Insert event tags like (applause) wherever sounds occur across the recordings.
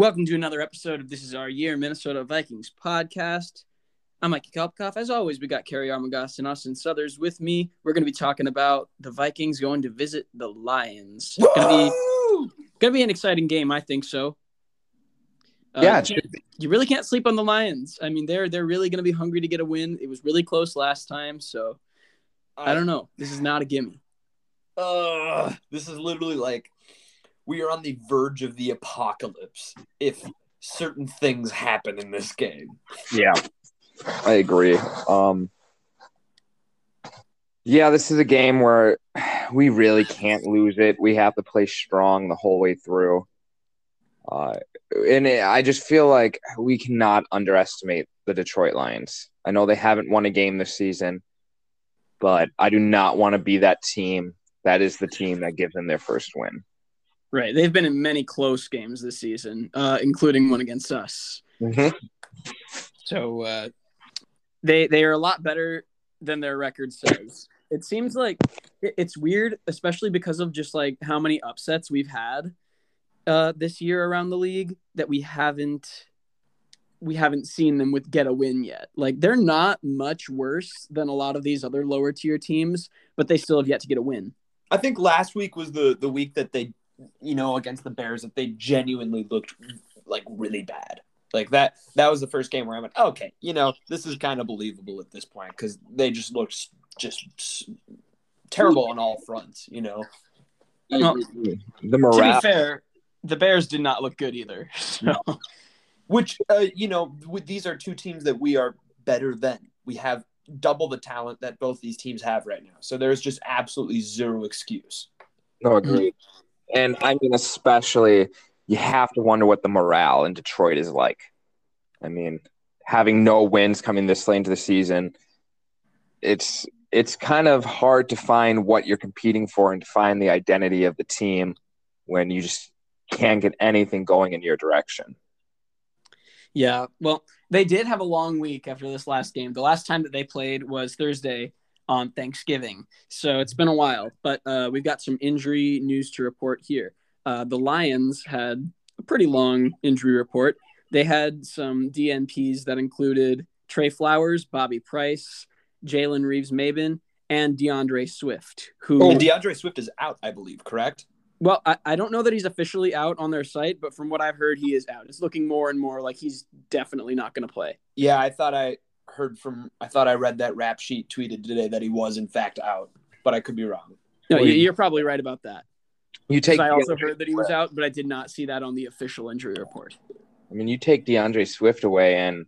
Welcome to another episode of This Is Our Year Minnesota Vikings podcast. I'm Mikey Kopkoff. As always, we got Cary Armagost and Austin Southers with me. We're going to be talking about the Vikings going to visit the Lions. It's going to be going to be an exciting game, I think so. Uh, Yeah, you, you really can't sleep on the Lions. I mean, they're they're really going to be hungry to get a win. It was really close last time, so I don't know. This is not a gimme. Uh, this is literally like we are on the verge of the apocalypse if certain things happen in this game. Yeah, I agree. Um, yeah, this is a game where we really can't lose it. We have to play strong the whole way through. Uh, and it, I just feel like we cannot underestimate the Detroit Lions. I know they haven't won a game this season, but I do not want to be that team. That is the team that gives them their first win. Right. They've been in many close games this season, uh, including one against us. Mm-hmm. So uh, they they are a lot better than their record says. It seems like it's weird, especially because of just like how many upsets we've had uh, this year around the league that we haven't we haven't seen them with get a win yet. Like they're not much worse than a lot of these other lower tier teams, but they still have yet to get a win. I think last week was the the week that they, you know, against the Bears that they genuinely looked like really bad. Like that that was the first game where I went, okay, you know, this is kind of believable at this point because they just looked just terrible on all fronts. You know, Well, The To be fair, the Bears did not look good either. (laughs) So. which uh, you know, with, these are two teams that we are better than. We have double the talent that both these teams have right now. So there's just absolutely zero excuse. No, agreed. And I mean, especially, you have to wonder what the morale in Detroit is like. I mean, having no wins coming this late into the season, it's it's kind of hard to find what you're competing for and to find the identity of the team when you just can't get anything going in your direction. Yeah, well, they did have a long week after this last game. The last time that they played was Thursday on Thanksgiving, so it's been a while. But uh, we've got some injury news to report here. Uh, the Lions had a pretty long injury report. They had some DNPs that included Trey Flowers, Bobby Price, Jalen Reeves Maybin, and D'Andre Swift, who And D'Andre Swift is out, I believe, correct? well, I, I don't know that he's officially out on their site, but from what I've heard, he is out. It's looking more and more like he's definitely not going to play. Yeah, I thought I heard from I thought I read that rap sheet tweeted today that he was in fact out, but I could be wrong. No, you- you- you're probably right about that. You 'Cause take, I also heard that he was out, but I did not see that on the official injury report. I mean, you take D'Andre Swift away, and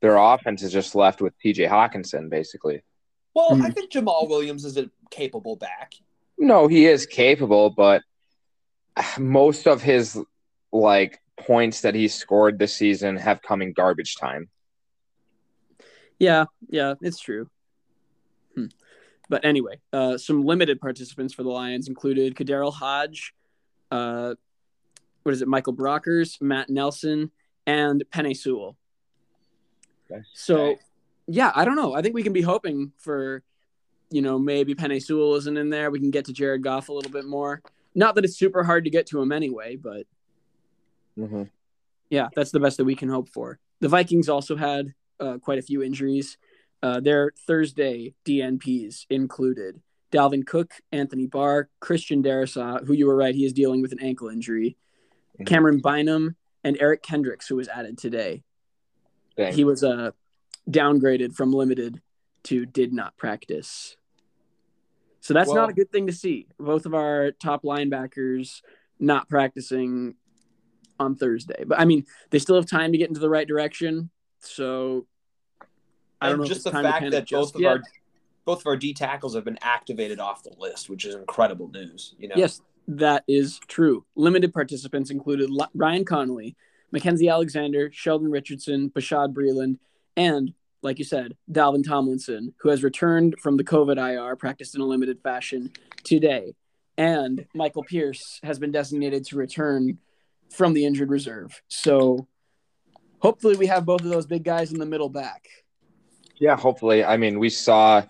their offense is just left with T.J. Hockenson, basically. Well, Mhm. I think Jamaal Williams is a capable back. No, he is capable, but most of his like points that he scored this season have come in garbage time. Yeah, yeah, it's true. Hmm. But anyway, uh, some limited participants for the Lions included KhaDarel Hodge, uh, what is it, Michael Brockers, Matt Nelson, and Penei Sewell. So, yeah, I don't know. I think we can be hoping for, you know, maybe Penei Sewell isn't in there. We can get to Jared Goff a little bit more. Not that it's super hard to get to him anyway, but Mm-hmm. yeah, that's the best that we can hope for. The Vikings also had uh, quite a few injuries. Uh, their Thursday DNPs included Dalvin Cook, Anthony Barr, Christian Darrisaw, who you were right, he is dealing with an ankle injury, Mhm. Camryn Bynum, and Eric Kendricks, who was added today. Dang. He was uh, downgraded from limited to did not practice. So that's Well- not a good thing to see. Both of our top linebackers not practicing on Thursday. But I mean, they still have time to get into the right direction. So I don't and know. just the fact that both of yet. our both of our D tackles have been activated off the list, which is incredible news. You know, Yes, that is true. Limited participants included Ryan Connelly, Mackenzie Alexander, Sheldon Richardson, Bashaud Breeland, and, like you said, Dalvin Tomlinson, who has returned from the COVID IR, practiced in a limited fashion today. And Michael Pierce has been designated to return from the injured reserve. So hopefully we have both of those big guys in the middle back. Yeah, hopefully. I mean, we saw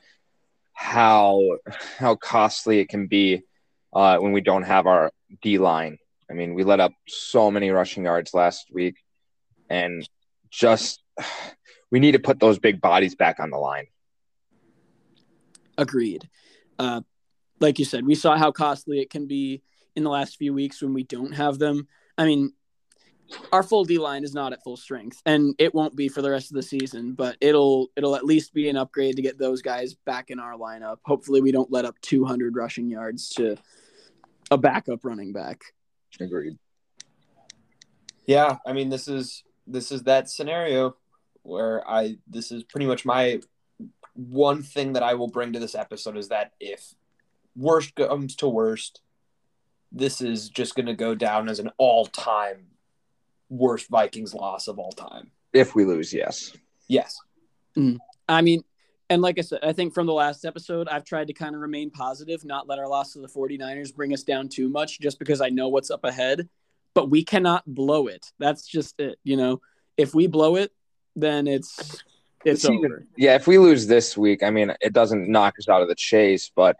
how how costly it can be uh, when we don't have our D line. I mean, we let up so many rushing yards last week, and just (sighs) we need to put those big bodies back on the line. Agreed. Uh, like you said, we saw how costly it can be in the last few weeks when we don't have them. I mean, our full D line is not at full strength, and it won't be for the rest of the season. But it'll it'll at least be an upgrade to get those guys back in our lineup. Hopefully, we don't let up 200 rushing yards to a backup running back. Agreed. Yeah, I mean this is this is that scenario where I this is pretty much my one thing that I will bring to this episode is that if worst comes to worst, this is just going to go down as an all-time worst Vikings loss of all time. If we lose, yes. Yes. Mm. I mean, and like I said, I think from the last episode, I've tried to kind of remain positive, not let our loss to the 49ers bring us down too much just because I know what's up ahead. But we cannot blow it. That's just it. You know, if we blow it, then it's it's season- over. Yeah, if we lose this week, I mean, it doesn't knock us out of the chase, but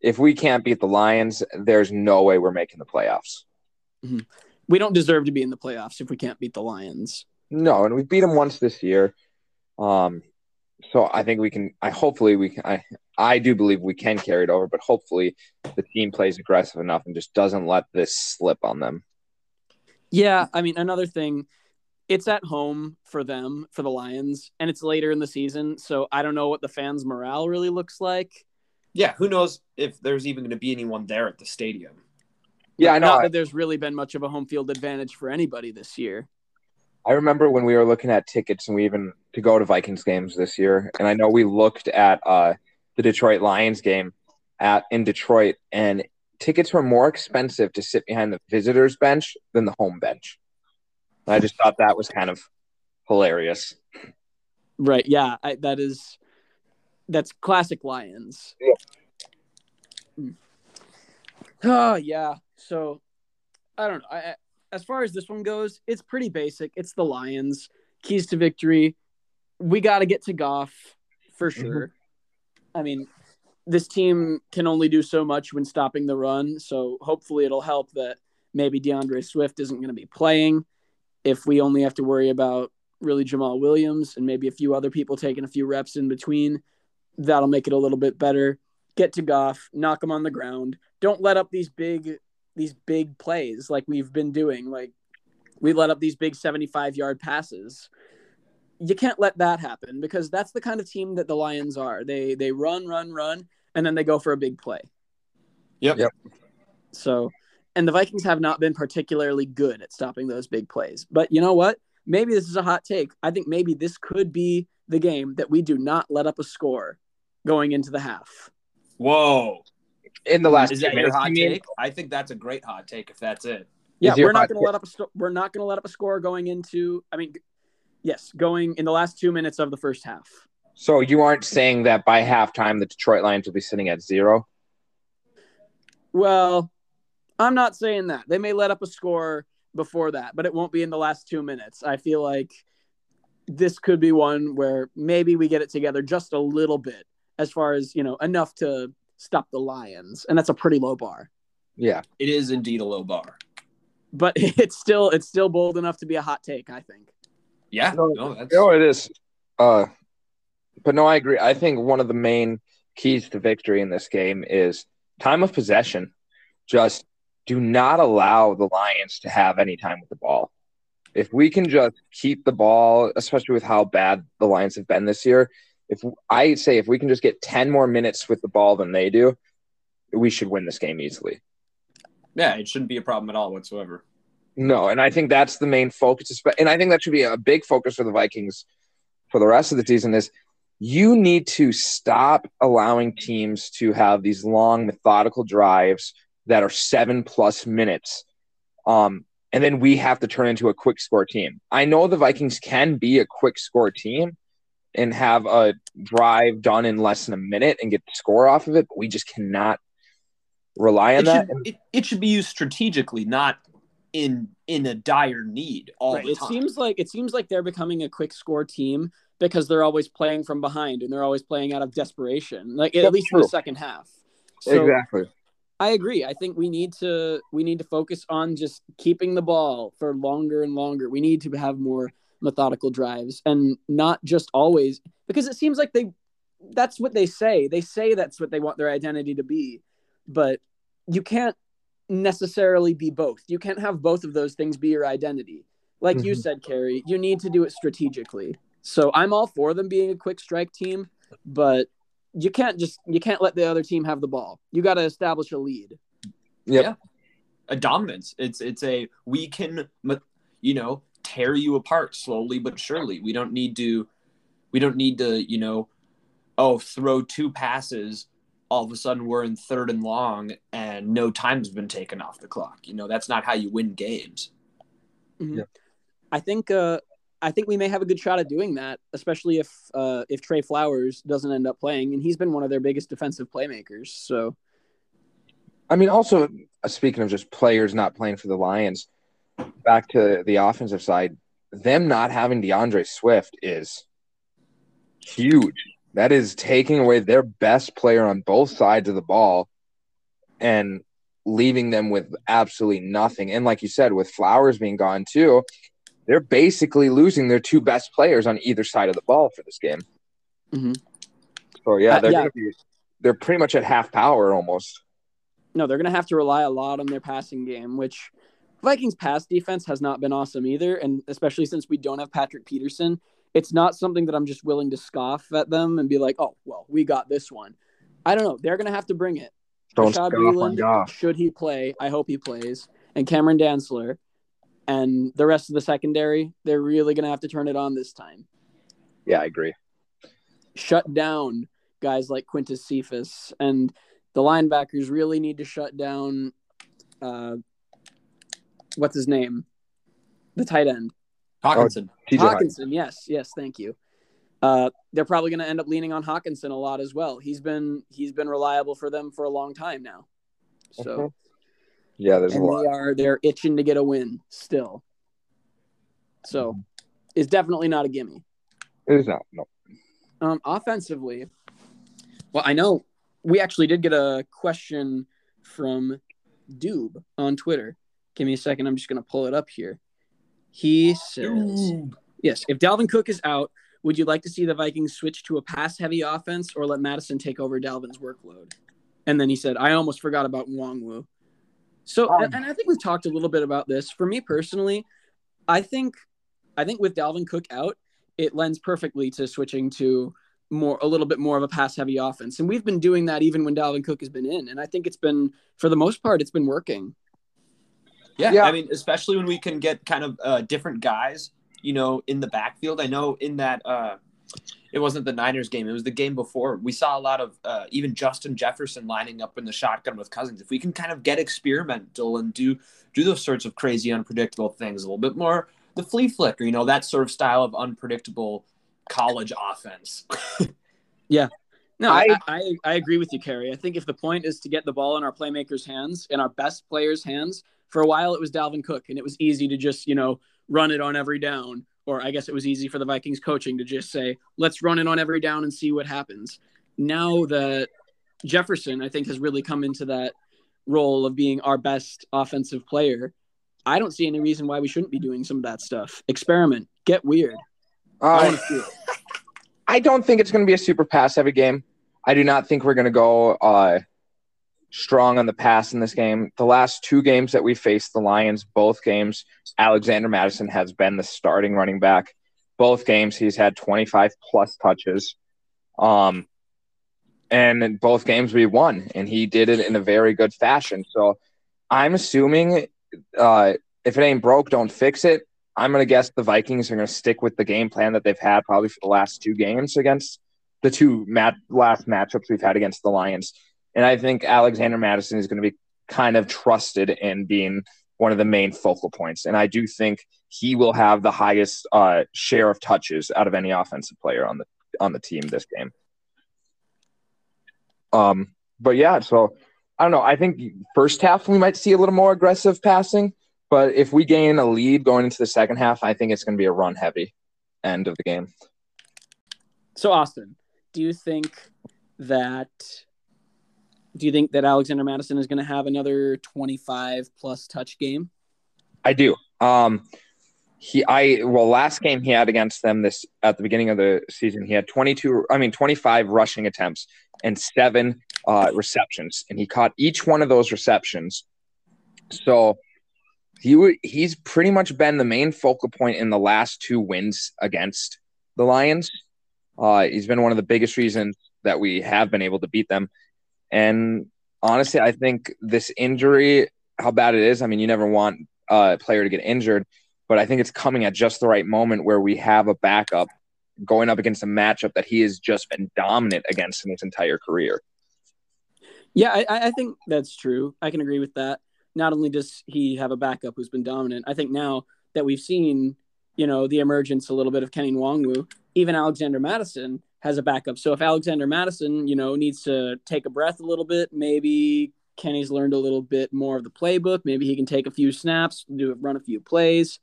if we can't beat the Lions, there's no way we're making the playoffs. Mm-hmm. We don't deserve to be in the playoffs if we can't beat the Lions. No, and we beat them once this year. Um, so I think we can. I hopefully we can. I I do believe we can carry it over, but hopefully the team plays aggressive enough and just doesn't let this slip on them. Yeah, I mean, another thing, it's at home for them, for the Lions, and it's later in the season. So I don't know what the fans' morale really looks like. Yeah, who knows if there's even going to be anyone there at the stadium. Yeah, I know. Not that there's really been much of a home field advantage for anybody this year. I remember when we were looking at tickets and we even to go to Vikings games this year, and I know we looked at uh, the Detroit Lions game at in Detroit, and tickets were more expensive to sit behind the visitors bench than the home bench. And I just thought that was kind of hilarious. Right. Yeah. I, that is, that's classic Lions. Yeah. Oh, yeah. So I don't know. I, as far as this one goes, it's pretty basic. It's the Lions. Keys to victory. We got to get to Goff for mm-hmm. sure. I mean, this team can only do so much when stopping the run. So hopefully it'll help that maybe D'Andre Swift isn't going to be playing. If we only have to worry about really Jamaal Williams and maybe a few other people taking a few reps in between, that'll make it a little bit better. Get to Goff, knock him on the ground. Don't let up these big these big plays like we've been doing. Like we let up these big 75 yard passes. You can't let that happen because that's the kind of team that the Lions are. They they run, run, run, and then they go for a big play. Yep. Yep. So, and the Vikings have not been particularly good at stopping those big plays. But you know what? Maybe this is a hot take. I think maybe this could be the game that we do not let up a score going into the half. Whoa. In the last Is two that your minutes, hot mean? take? I think that's a great hot take if that's it. Yeah, we're not going to let up a sto- we're not going to let up a score going into I mean yes, going in the last 2 minutes of the first half. So you aren't saying that by halftime the Detroit Lions will be sitting at zero? Well, I'm not saying that. They may let up a score before that, but it won't be in the last 2 minutes. I feel like this could be one where maybe we get it together just a little bit as far as, you know, enough to stop the Lions, and that's a pretty low bar. Yeah. It is indeed a low bar. But (laughs) it's still it's still bold enough to be a hot take, I think. Yeah. No, No, that's No, it is. Uh, but no, I agree. I think one of the main keys to victory in this game is time of possession. Just do not allow the Lions to have any time with the ball. If we can just keep the ball, especially with how bad the Lions have been this year, if I say if we can just get 10 more minutes with the ball than they do, we should win this game easily. yeah, it shouldn't be a problem at all whatsoever. No, and I think that's the main focus, and I think that should be a big focus for the Vikings for the rest of the season. Is you need to stop allowing teams to have these long, methodical drives that are seven plus minutes, um, and then we have to turn into a quick score team. I know the Vikings can be a quick score team and have a drive done in less than a minute and get the score off of it, but we just cannot rely on It that. should, it, it should be used strategically, not in in a dire need all Right. the It seems like it seems like they're becoming a quick score team because they're always playing from behind and they're always playing out of desperation. Like at That's least in the second half. So exactly. I agree. I think we need to we need to focus on just keeping the ball for longer and longer. We need to have more methodical drives and not just always because it seems like they that's what they say. They say that's what they want their identity to be. But you can't necessarily be both. You can't have both of those things be your identity. Like mm-hmm. you said, Cary, you need to do it strategically. So I'm all for them being a quick strike team, but you can't just you can't let the other team have the ball. You got to establish a lead. Yep. Yeah. A dominance. It's it's a we can you know tear you apart slowly but surely. We don't need to we don't need to, you know, oh, throw two passes all of a sudden we're in third and long and no time's been taken off the clock. You know, that's not how you win games. Mm-hmm. Yeah. I think uh I think we may have a good shot at doing that, especially if uh, if Trey Flowers doesn't end up playing, and he's been one of their biggest defensive playmakers. So, I mean, also uh, speaking of just players not playing for the Lions, back to the offensive side, them not having D'Andre Swift is huge. That is taking away their best player on both sides of the ball, and leaving them with absolutely nothing. And like you said, with Flowers being gone too, they're basically losing their two best players on either side of the ball for this game. Mm-hmm. So yeah, uh, they're uh, yeah. Be, they're pretty much at half power almost. No, they're going to have to rely a lot on their passing game, which Vikings pass defense has not been awesome either, and especially since we don't have Patrick Peterson, it's not something that I'm just willing to scoff at them and be like, "Oh, well, we got this one." I don't know. They're going to have to bring it. Don't Rashad Breeland, should he play? I hope he plays. And Cameron Dantzler and the rest of the secondary, they're really going to have to turn it on this time. Yeah, I agree. Shut down guys like Quintez Cephus and the linebackers really need to shut down. Uh, what's his name? The tight end. Hawkinson. Oh, Hockenson. Yes, yes. Thank you. Uh, they're probably going to end up leaning on Hockenson a lot as well. He's been he's been reliable for them for a long time now. So mm-hmm. Yeah, there's and a lot. They are they're itching to get a win still. So mm-hmm. it's definitely not a gimme. It is not, no. Um, offensively, well, I know we actually did get a question from Doob on Twitter. Give me a second. I'm just going to pull it up here. He says, Yes, if Dalvin Cook is out, would you like to see the Vikings switch to a pass heavy offense or let Mattison take over Dalvin's workload? And then he said, I almost forgot about Nwangwu. So, um, and I think we've talked a little bit about this. For me personally, I think, I think with Dalvin Cook out, it lends perfectly to switching to more a little bit more of a pass heavy offense, and we've been doing that even when Dalvin Cook has been in, and I think it's been for the most part it's been working. Yeah, yeah. I mean, especially when we can get kind of uh, different guys, you know, in the backfield. I know in that uh, it wasn't the Niners game. It was the game before. We saw a lot of uh, even Justin Jefferson lining up in the shotgun with Cousins. If we can kind of get experimental and do do those sorts of crazy, unpredictable things, a little bit more the flea flicker, you know, that sort of style of unpredictable college offense. (laughs) yeah. No, I, I, I agree with you, Cary. I think if the point is to get the ball in our playmakers' hands, in our best players' hands, for a while it was Dalvin Cook, and it was easy to just you know run it on every down or I guess it was easy for the Vikings coaching to just say, let's run it on every down and see what happens. Now that Jefferson, I think, has really come into that role of being our best offensive player, I don't see any reason why we shouldn't be doing some of that stuff. Experiment, get weird. Uh, I, (laughs) I don't think it's going to be a super pass heavy game. I do not think we're going to go uh, strong on the pass in this game. The last two games that we faced the Lions, both games, Alexander Mattison has been the starting running back. Both games, he's had 25 plus touches. Um, and in both games we won, and he did it in a very good fashion. So I'm assuming uh, if it ain't broke, don't fix it. I'm going to guess the Vikings are going to stick with the game plan that they've had probably for the last two games against the two mat- last matchups we've had against the Lions. And I think Alexander Mattison is going to be kind of trusted in being one of the main focal points. And I do think he will have the highest uh, share of touches out of any offensive player on the on the team this game. Um, but yeah, so I don't know. I think first half we might see a little more aggressive passing, but if we gain a lead going into the second half, I think it's going to be a run heavy end of the game. So Austin, do you think that Do you think that Alexander Mattison is going to have another 25 plus touch game? I do. Um, he, I, well, last game he had against them this at the beginning of the season, he had 22, I mean, 25 rushing attempts and seven uh, receptions, and he caught each one of those receptions. So he he's pretty much been the main focal point in the last two wins against the Lions. Uh, he's been one of the biggest reasons that we have been able to beat them. And honestly, I think this injury, how bad it is, I mean, you never want a player to get injured, but I think it's coming at just the right moment where we have a backup going up against a matchup that he has just been dominant against in his entire career. Yeah, I, I think that's true. I can agree with that. Not only does he have a backup who's been dominant, I think now that we've seen, you know, the emergence a little bit of Kene Nwangwu, even Alexander Mattison has a backup. So if Alexander Mattison, you know, needs to take a breath a little bit, maybe Kene's learned a little bit more of the playbook. Maybe he can take a few snaps, do run a few plays.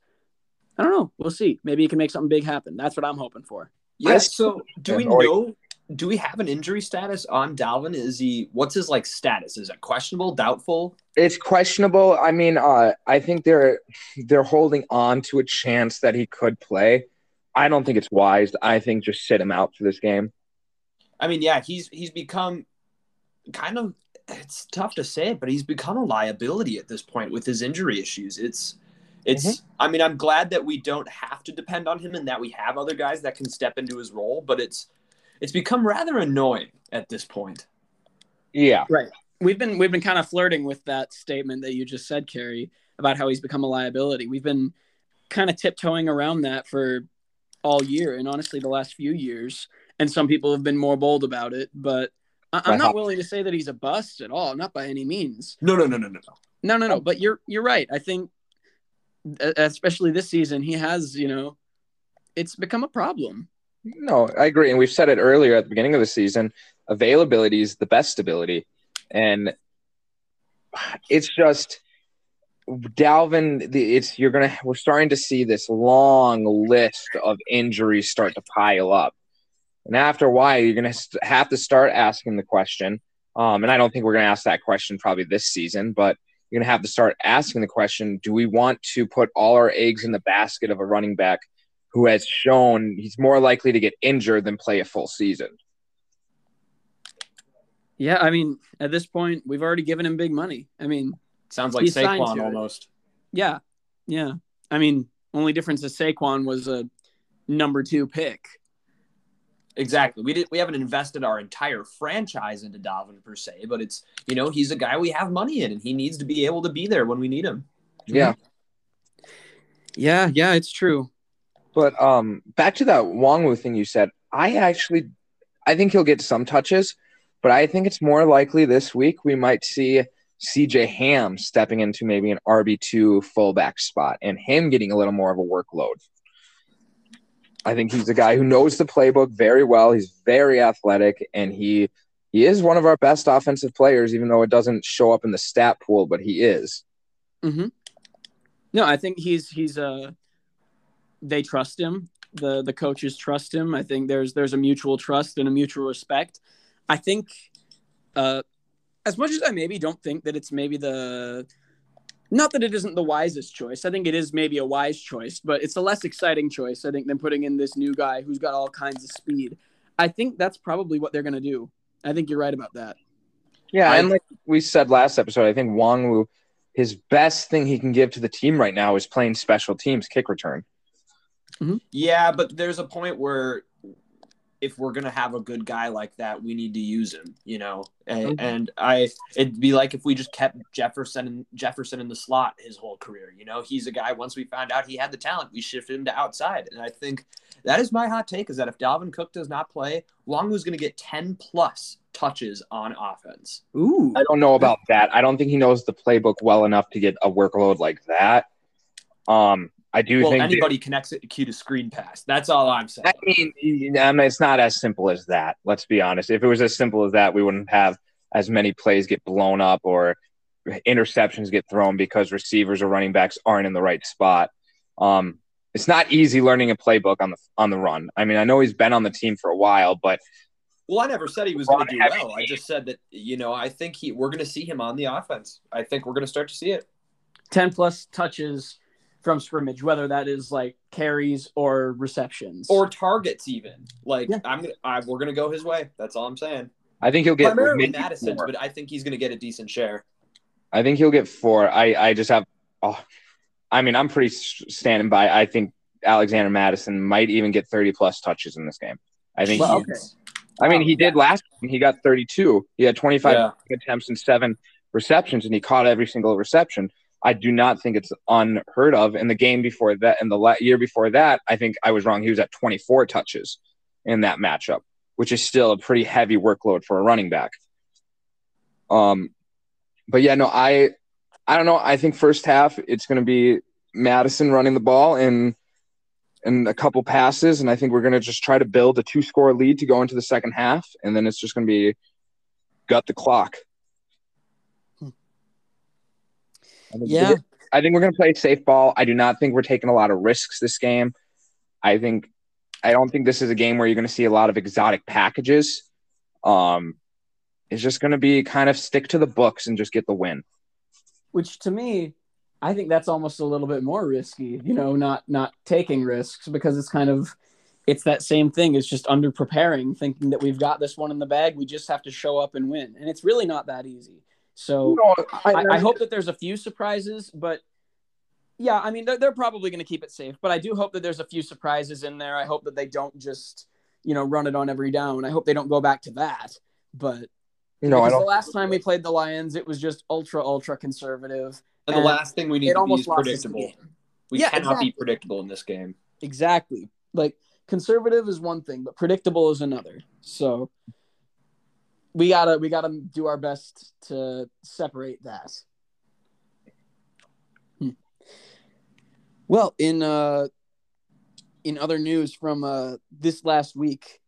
I don't know. We'll see. Maybe he can make something big happen. That's what I'm hoping for. Yes. So do we know? Do we have an injury status on Dalvin? Is he? What's his like status? Is it questionable, doubtful? It's questionable. I mean, uh, I think they're they're holding on to a chance that he could play. I don't think it's wise. I think just sit him out for this game. I mean, yeah, he's he's become kind of it's tough to say, but he's become a liability at this point with his injury issues. It's it's mm-hmm. I mean, I'm glad that we don't have to depend on him and that we have other guys that can step into his role, but it's it's become rather annoying at this point. Yeah. Right. We've been we've been kind of flirting with that statement that you just said, Cary, about how he's become a liability. We've been kind of tiptoeing around that for all year and honestly the last few years. And some people have been more bold about it, but I- am not willing to say that he's a bust at all, not by any means. No, no, no, no, no, no. No, no, no. But you're you're right. I think especially this season, he has, you know, it's become a problem. No, I agree. And we've said it earlier at the beginning of the season availability is the best ability. And it's just Dalvin, it's you're gonna we're starting to see this long list of injuries start to pile up, and after a while, you're gonna have to start asking the question. Um, and I don't think we're gonna ask that question probably this season, but you're to have to start asking the question do we want to put all our eggs in the basket of a running back who has shown he's more likely to get injured than play a full season? Yeah, I mean, at this point, we've already given him big money. I mean, sounds like Saquon almost. Yeah, yeah. I mean, only difference is Saquon was a number two pick. Exactly. We did. We haven't invested our entire franchise into Dalvin per se, but it's you know he's a guy we have money in, and he needs to be able to be there when we need him. Yeah. Yeah. Yeah. It's true. But um, back to that Nwangwu thing you said. I actually, I think he'll get some touches, but I think it's more likely this week we might see CJ Ham stepping into maybe an RB two fullback spot and him getting a little more of a workload. I think he's a guy who knows the playbook very well. He's very athletic, and he he is one of our best offensive players, even though it doesn't show up in the stat pool, but he is. Mm-hmm. No, I think he's he's uh they trust him. The the coaches trust him. I think there's there's a mutual trust and a mutual respect. I think uh as much as I maybe don't think that it's maybe the not that it isn't the wisest choice. I think it is maybe a wise choice, but it's a less exciting choice, I think, than putting in this new guy who's got all kinds of speed. I think that's probably what they're going to do. I think you're right about that. Yeah, I, and like we said last episode, I think Nwangwu, his best thing he can give to the team right now is playing special teams kick return. Mm-hmm. Yeah, but there's a point where if we're gonna have a good guy like that, we need to use him, you know. And, okay. and, I, it'd be like if we just kept Jefferson and Jefferson in the slot his whole career. You know, he's a guy. Once we found out he had the talent, we shifted him to outside. And I think that is my hot take: is that if Dalvin Cook does not play, Nwangwu's gonna get ten plus touches on offense. Ooh, I don't know about that. I don't think he knows the playbook well enough to get a workload like that. Um, I do well, think anybody connects it to cue to screen pass. That's all I'm saying. I mean, I mean, it's not as simple as that. Let's be honest. If it was as simple as that, we wouldn't have as many plays get blown up or interceptions get thrown because receivers or running backs aren't in the right spot. Um, it's not easy learning a playbook on the on the run. I mean, I know he's been on the team for a while, but Well, I never said he was going to do heavy well. I just said that you know I think he we're going to see him on the offense. I think we're going to start to see it. 10 plus touches from scrimmage, whether that is like carries or receptions. or targets even. Like Yeah. I'm, gonna, I, we're gonna go his way. That's all I'm saying. I think he'll get Primarily maybe Mattison, but I think he's gonna get a decent share. I think he'll get four. I, I just have. Oh, I mean, I'm pretty standing by. I think Alexander Mattison might even get 30 plus touches in this game. I think. Well, he, okay. I mean, he did last. game. He got 32. He had 25 Yeah. attempts and seven receptions, and he caught every single reception. I do not think it's unheard of. In the game before that, and the la- year before that, I think I was wrong. He was at 24 touches in that matchup, which is still a pretty heavy workload for a running back. Um, but yeah, no, I, I don't know. I think first half it's going to be Mattison running the ball and and a couple passes, and I think we're going to just try to build a two score lead to go into the second half, and then it's just going to be gut the clock. I think Yeah. I think we're going to play safe ball. I do not think we're taking a lot of risks this game. I think I don't think this is a game where you're going to see a lot of exotic packages. Um, it's just going to be kind of stick to the books and just get the win. which to me i think that's almost a little bit more risky you know not not taking risks because it's kind of it's that same thing it's just under preparing thinking that we've got this one in the bag we just have to show up and win and it's really not that easy so I, I hope that there's a few surprises but yeah i mean they're, they're probably going to keep it safe but i do hope that there's a few surprises in there i hope that they don't just you know run it on every down i hope they don't go back to that but no, I the last time we played the lions it was just ultra ultra conservative And, And the last thing we need it to be almost is lost us the predictable. We Yeah, cannot exactly. be predictable in this game. Exactly. Like conservative is one thing, but predictable is another. So we gotta we gotta do our best to separate that. Hmm. Well, in uh in other news from uh this last week,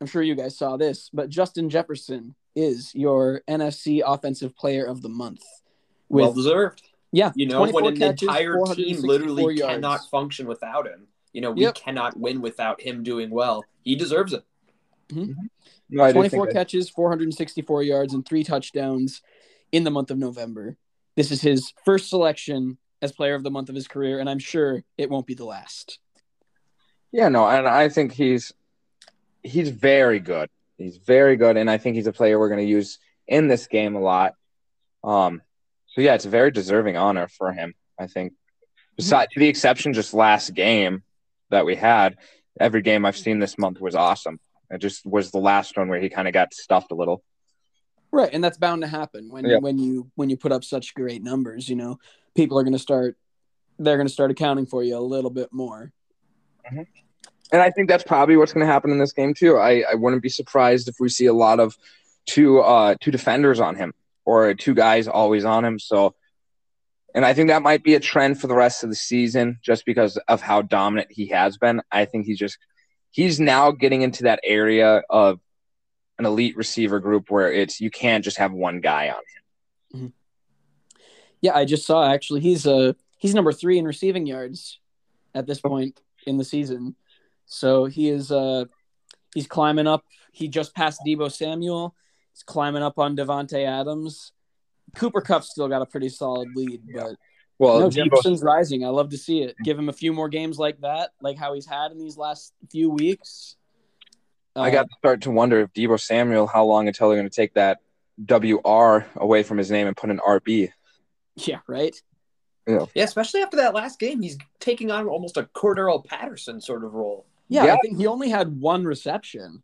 I'm sure you guys saw this, but Justin Jefferson is your NFC Offensive Player of the Month. well deserved. yeah, You know, when an catches, entire team literally yards. cannot function without him. You know, we Yep. cannot win without him doing well. He deserves it. No, I do 24 catches, 464 yards, and three touchdowns in the month of November. This is his first selection as player of the month of his career, and I'm sure it won't be the last. Yeah, no, and I think he's he's very good. He's very good, and I think he's a player we're going to use in this game a lot. Um, so yeah, it's a very deserving honor for him. I think. Besides, to the exception just last game that we had, every game I've seen this month was awesome. It just was the last one where he kind of got stuffed a little. Right, and that's bound to happen when Yeah. when you when you put up such great numbers. You know, people are going to start they're going to start accounting for you a little bit more. And I think that's probably what's going to happen in this game too. I, I wouldn't be surprised if we see a lot of two uh two defenders on him or two guys always on him. So, and I think that might be a trend for the rest of the season just because of how dominant he has been. I think he's just he's now getting into that area of an elite receiver group where it's you can't just have one guy on him. Yeah, I just saw actually he's uh he's number 3 in receiving yards at this point in the season. So he is uh he's climbing up. He just passed Deebo Samuel. He's climbing up on Davante Adams. Cooper Kupp's still got a pretty solid lead, but Well, no, Deebo- Jefferson's rising. I love to see it. Give him a few more games like that, like how he's had in these last few weeks. I Uh, got to start to wonder if Deebo Samuel, how long until they're going to take that WR away from his name and put an RB. yeah, right. Yeah, especially after that last game, he's taking on almost a Cordarrelle Patterson sort of role. Yeah, Yeah. I think he only had one reception.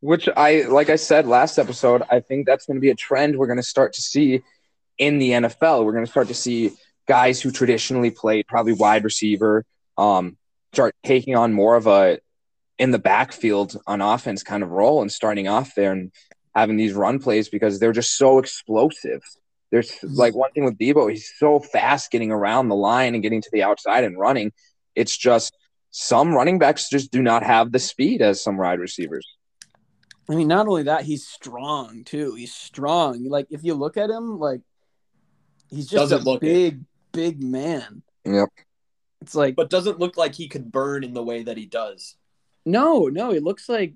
which I like I said last episode, I think that's going to be a trend we're going to start to see in the NFL. We're going to start to see guys who traditionally played probably wide receiver um, start taking on more of a in the backfield on offense kind of role and starting off there and having these run plays because they're just so explosive. There's like one thing with Deebo, he's so fast getting around the line and getting to the outside and running. It's just some running backs just do not have the speed as some wide receivers. I mean, not only that, he's strong too. He's strong. Like if you look at him, like he's just Doesn't a look it. big, big man. Yep. It's like But doesn't look like he could burn in the way that he does. no, no. he looks like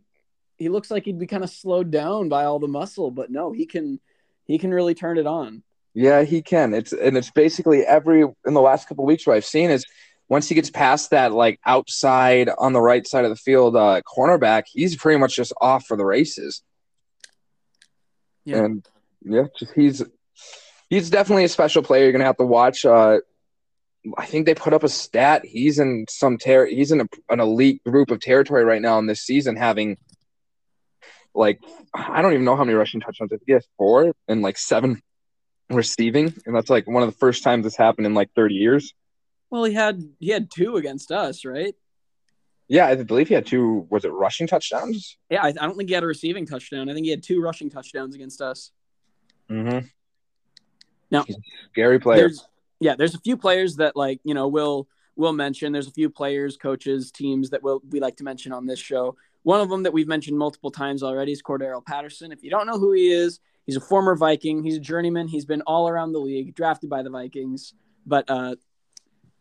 he looks like he'd be kind of slowed down by all the muscle, but no, he can he can really turn it on. Yeah, he can. It's and it's basically every in the last couple weeks what I've seen is once he gets past that like outside on the right side of the field uh, cornerback, he's pretty much just off for the races. Yeah. And yeah, just he's he's definitely a special player. You're gonna have to watch. Uh, I think they put up a stat. He's in some ter- He's in a, an elite group of territory right now in this season, having like I don't even know how many rushing touchdowns. I think he has four and like seven receiving, and that's like one of the first times this happened in like 30 years. Well, he had he had two against us, right? Yeah, I believe he had two. Was it rushing touchdowns? Yeah, I, I don't think he had a receiving touchdown. I think he had two rushing touchdowns against us. Mm-hmm. Now, He's a scary player. There's, yeah, there's a few players that like you know we'll we'll mention. There's a few players, coaches, teams that will we like to mention on this show. One of them that we've mentioned multiple times already is Cordarrelle Patterson. If you don't know who he is, he's a former Viking. He's a journeyman. He's been all around the league, drafted by the Vikings. But uh,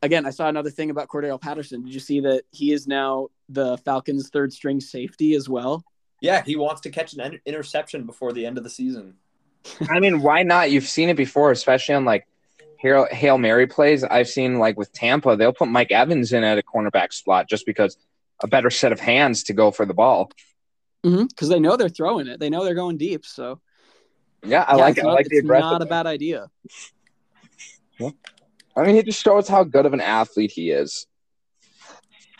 again, I saw another thing about Cordarrelle Patterson. Did you see that he is now the Falcons' third string safety as well? Yeah, he wants to catch an interception before the end of the season. I mean, why not? You've seen it before, especially on like Hail, Hail Mary plays. I've seen like with Tampa, they'll put Mike Evans in at a cornerback slot just because a better set of hands to go for the ball. Because mm-hmm, they know they're throwing it. They know they're going deep. So yeah, I yeah, like it. Not, I like the aggressive. Not a bad idea. Yeah. I mean, he just shows how good of an athlete he is.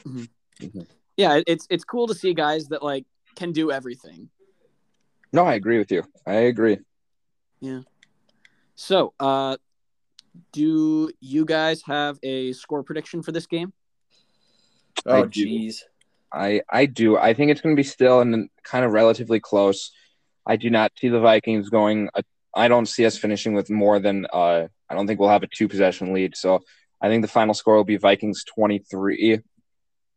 Mm-hmm. Mm-hmm. Yeah, it's it's cool to see guys that like can do everything. No, I agree with you. I agree. Yeah. So, uh, do you guys have a score prediction for this game? Oh, jeez. I I do. I think it's going to be still and kind of relatively close. I do not see the Vikings going. Uh, I don't see us finishing with more than. Uh, I don't think we'll have a two possession lead. So I think the final score will be Vikings twenty three.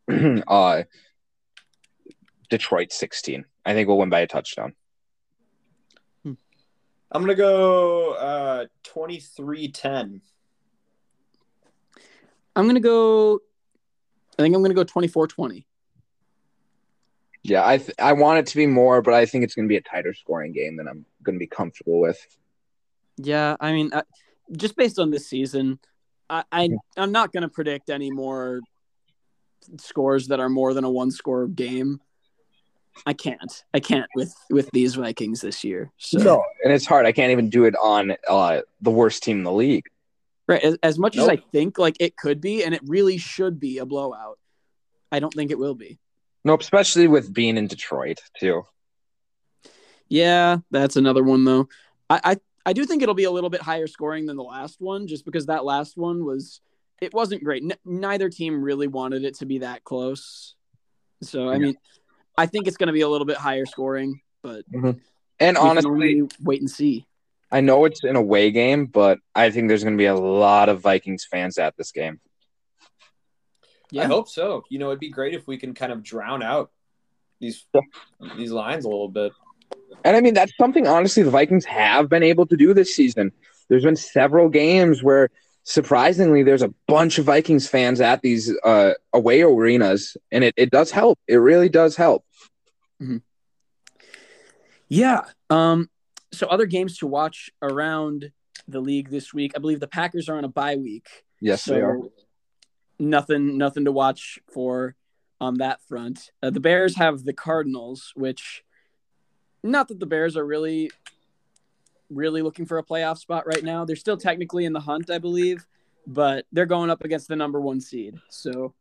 (clears throat) uh, Detroit sixteen. I think we'll win by a touchdown. I'm gonna go uh 23-10. I'm gonna go I think I'm gonna go 24-20. Yeah, I th- I want it to be more, but I think it's gonna be a tighter scoring game than I'm gonna be comfortable with. Yeah, I mean, uh, just based on this season, I, I I'm not gonna predict any more scores that are more than a one score game. I can't. I can't with with these Vikings this year. So. No, and it's hard. I can't even do it on uh, the worst team in the league. Right. As, as much nope. as I think like it could be, and it really should be a blowout, I don't think it will be. Nope, especially with being in Detroit too. Yeah, that's another one though. I, I I do think it'll be a little bit higher scoring than the last one, just because that last one was it wasn't great. N- neither team really wanted it to be that close. So I yeah. mean, I think it's going to be a little bit higher scoring, but mm-hmm. and honestly, wait and see. I know it's an away game, but I think there's going to be a lot of Vikings fans at this game. Yeah. I hope so. You know, it'd be great if we can kind of drown out these these lines a little bit. And I mean, that's something honestly the Vikings have been able to do this season. There's been several games where surprisingly there's a bunch of Vikings fans at these uh, away arenas, and it, it does help. It really does help. Mm-hmm. Yeah. Um, so other games to watch around the league this week. I believe the Packers are on a bye week. Yes, so they are. Nothing, nothing to watch for on that front. Uh, the Bears have the Cardinals, which not that the Bears are really, really looking for a playoff spot right now. They're still technically in the hunt, I believe, but they're going up against the number one seed. So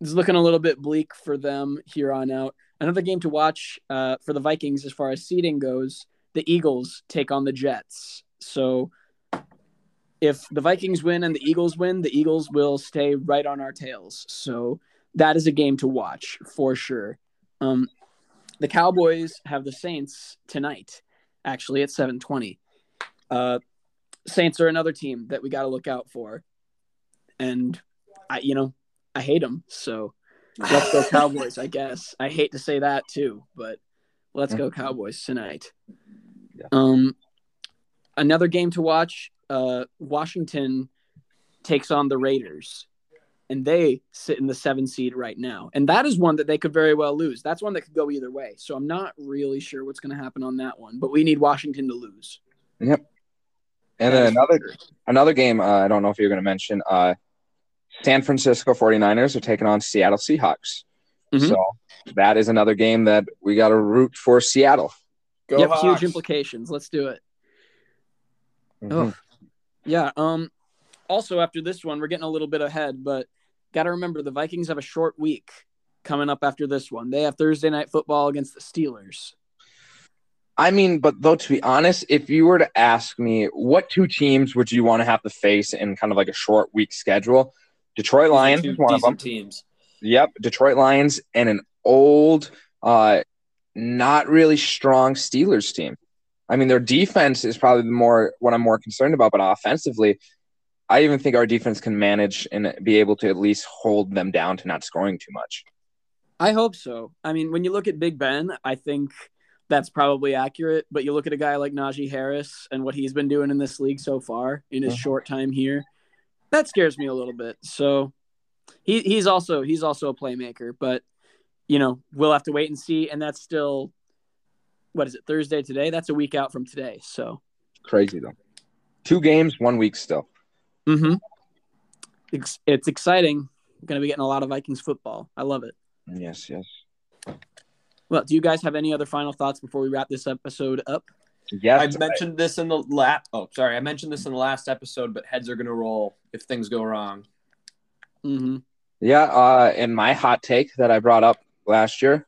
it's looking a little bit bleak for them here on out. Another game to watch uh, for the Vikings as far as seeding goes. The Eagles take on the Jets. So if the Vikings win and the Eagles win, the Eagles will stay right on our tails. So that is a game to watch for sure. Um, the Cowboys have the Saints tonight, actually at 7:20. Uh, Saints are another team that we got to look out for, and I, you know, I hate them. So let's go (laughs) Cowboys. I guess I hate to say that too, but let's go Cowboys tonight. Yeah. Um, another game to watch. Uh, Washington takes on the Raiders. and they sit in the seven seed right now. And that is one that they could very well lose. That's one that could go either way. So I'm not really sure what's going to happen on that one, but we need Washington to lose. Yep. And then another another game, uh, I don't know if you're going to mention, uh, San Francisco 49ers are taking on Seattle Seahawks. Mhm. So that is another game that we got to root for Seattle. Go yep, Hawks. huge implications. Let's do it. Oh, yeah. Um. Also, after this one, we're getting a little bit ahead, but got to remember the Vikings have a short week coming up after this one. They have Thursday night football against the Steelers. I mean, but though to be honest, if you were to ask me what two teams would you want to have to face in kind of like a short week schedule, Detroit Lions Two is one of them. decent Teams. Yep, Detroit Lions and an old, uh, not really strong Steelers team. I mean, their defense is probably the more what I'm more concerned about, but offensively, I even think our defense can manage and be able to at least hold them down to not scoring too much. I hope so. I mean, when you look at Big Ben, I think that's probably accurate. But you look at a guy like Najee Harris and what he's been doing in this league so far in his Mhm. short time here, that scares me a little bit. So he, he's also he's also a playmaker, but you know we'll have to wait and see. And that's still what is it Thursday today? That's a week out from today. So Crazy though. Two games, one week still. mm-hmm. it's, it's exciting. Going to be getting a lot of Vikings football. I love it. Yes, yes. Well, do you guys have any other final thoughts before we wrap this episode up? Yes, I mentioned this in the last. Oh, sorry, I mentioned this in the last episode, but heads are gonna roll if things go wrong. Mm-hmm. Yeah, uh, and my hot take that I brought up last year,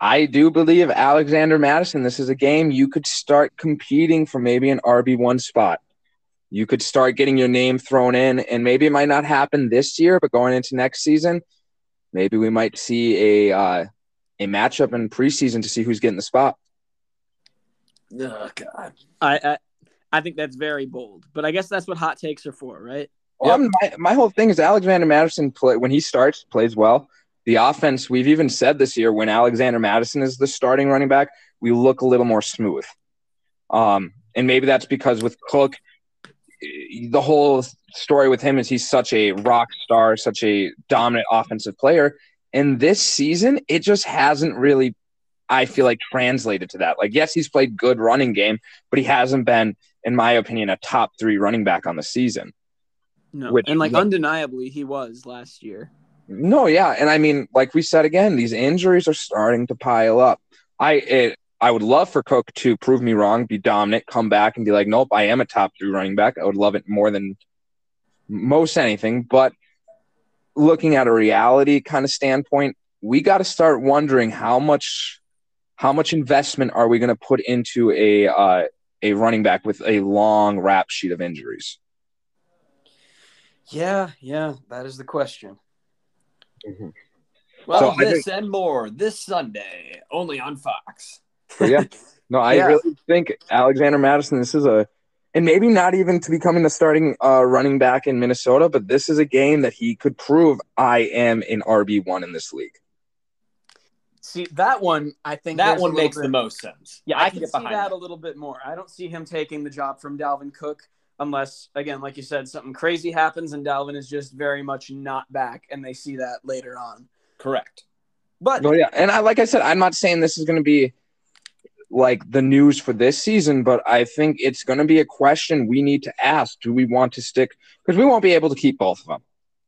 I do believe Alexander Mattison. This is a game you could start competing for maybe an RB one spot. You could start getting your name thrown in, and maybe it might not happen this year, but going into next season, maybe we might see a uh, a matchup in preseason to see who's getting the spot. Oh God. I, I I think that's very bold, but I guess that's what hot takes are for, right? Well, I'm- my, my whole thing is Alexander Mattison play when he starts plays well. The offense we've even said this year when Alexander Mattison is the starting running back, we look a little more smooth. Um, and maybe that's because with Cook, the whole story with him is he's such a rock star, such a dominant offensive player. And this season, it just hasn't really, I feel like, translated to that. Like, yes, he's played good running game, but he hasn't been, in my opinion, a top three running back on the season. No, Which- and like yeah. undeniably, he was last year. No, yeah, and I mean, like we said again, these injuries are starting to pile up. I it, I would love for Cook to prove me wrong, be dominant, come back and be like, nope, I am a top three running back. I would love it more than most anything. But looking at a reality kind of standpoint, we got to start wondering how much how much investment are we going to put into a uh, a running back with a long rap sheet of injuries. Yeah, yeah, that is the question. So Well, I this and more this Sunday, only on Fox. Yeah. (laughs) No, I Yeah. really think Alexander Mattison, this is a, and maybe not even to becoming the starting uh, running back in Minnesota, but this is a game that he could prove I am an RB1 in this league. See that one, I think That one makes bit- the most sense. Yeah, I, I can, can see get that, a little bit more. I don't see him taking the job from Dalvin Cook unless, again, like you said, something crazy happens and Dalvin is just very much not back, and they see that later on. Correct. But No, yeah. And I, like I said, I'm not saying this is going to be like the news for this season, but I think it's going to be a question we need to ask. Do we want to stick? Because we won't be able to keep both of them.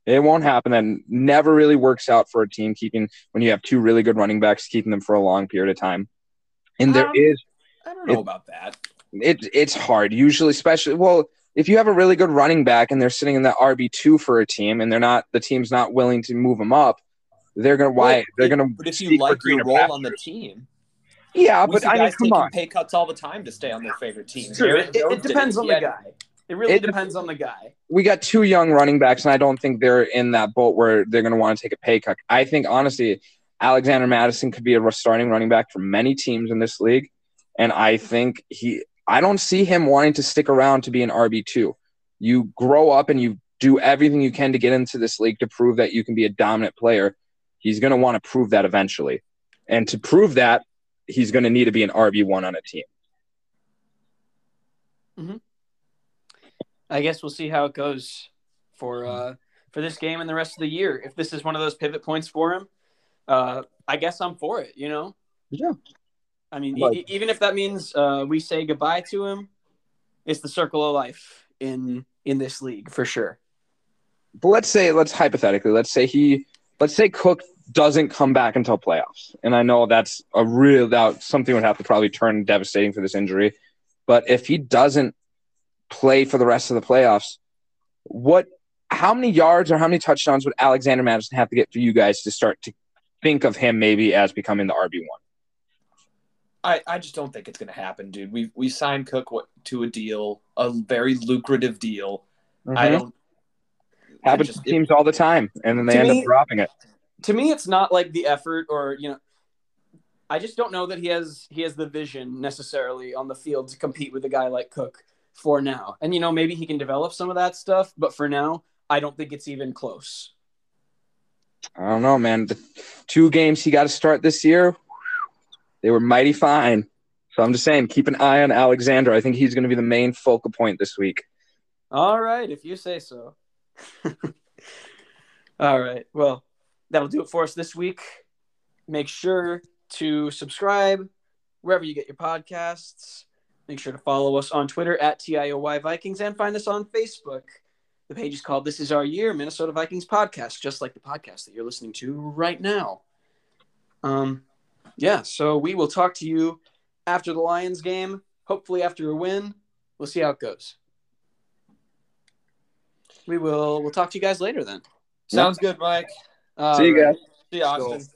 It won't happen. And never really works out for a team keeping when you have two really good running backs, keeping them for a long period of time. And there Um, is I don't know about that. it it's hard usually, especially well if you have a really good running back and they're sitting in the RB two for a team and they're not the team's not willing to move them up, they're gonna why Well, they're gonna. But if you like your role on the team, yeah, we but I mean, guys come taking on. pay cuts all the time to stay on their favorite team. True. Aaron It, it depends on the had- guy. It really It- depends on the guy. we got two young running backs, and I don't think they're in that boat where they're going to want to take a pay cut. I think honestly, Alexander Mattison could be a starting running back for many teams in this league, and I think he. I don't see him wanting to stick around to be an RB two. You grow up and you do everything you can to get into this league to prove that you can be a dominant player. He's going to want to prove that eventually, and to prove that, he's going to need to be an RB one on a team. I guess we'll see how it goes for uh, for this game and the rest of the year. If this is one of those pivot points for him, uh, I guess I'm for it. You know. Yeah. I mean, Like- e- even if that means uh, we say goodbye to him, it's the circle of life in in this league for sure. But let's say, let's hypothetically, let's say he, let's say Cook doesn't come back until playoffs, and I know that's a real that something would have to probably turn devastating for this injury. But if he doesn't play for the rest of the playoffs, what, how many yards or how many touchdowns would Alexander Mattison have to get for you guys to start to think of him maybe as becoming the RB one? I, I just don't think it's going to happen, dude. We we signed Cook to a deal, a very lucrative deal. I mm-hmm. don't. Happens to teams all the time, and then they end me- up dropping it. To me it's not like the effort or you know i just don't know that he has he has the vision necessarily on the field to compete with a guy like cook for now and you know maybe he can develop some of that stuff but for now i don't think it's even close I don't know, man. The two games he got to start this year, they were mighty fine. So I'm just saying, keep an eye on Alexander. I think he's going to be the main focal point this week. all right if you say so (laughs) all right well that'll do it for us this week make sure to subscribe wherever you get your podcasts make sure to follow us on twitter at tioy vikings and find us on facebook The page is called This Is Our Year, Minnesota Vikings Podcast, just like the podcast that you're listening to right now. Um, yeah, so we will talk to you after the Lions game, hopefully after a win. We'll see how it goes. We will we'll talk to you guys later then. Sounds good, Mike. All See you guys. See you, Austin.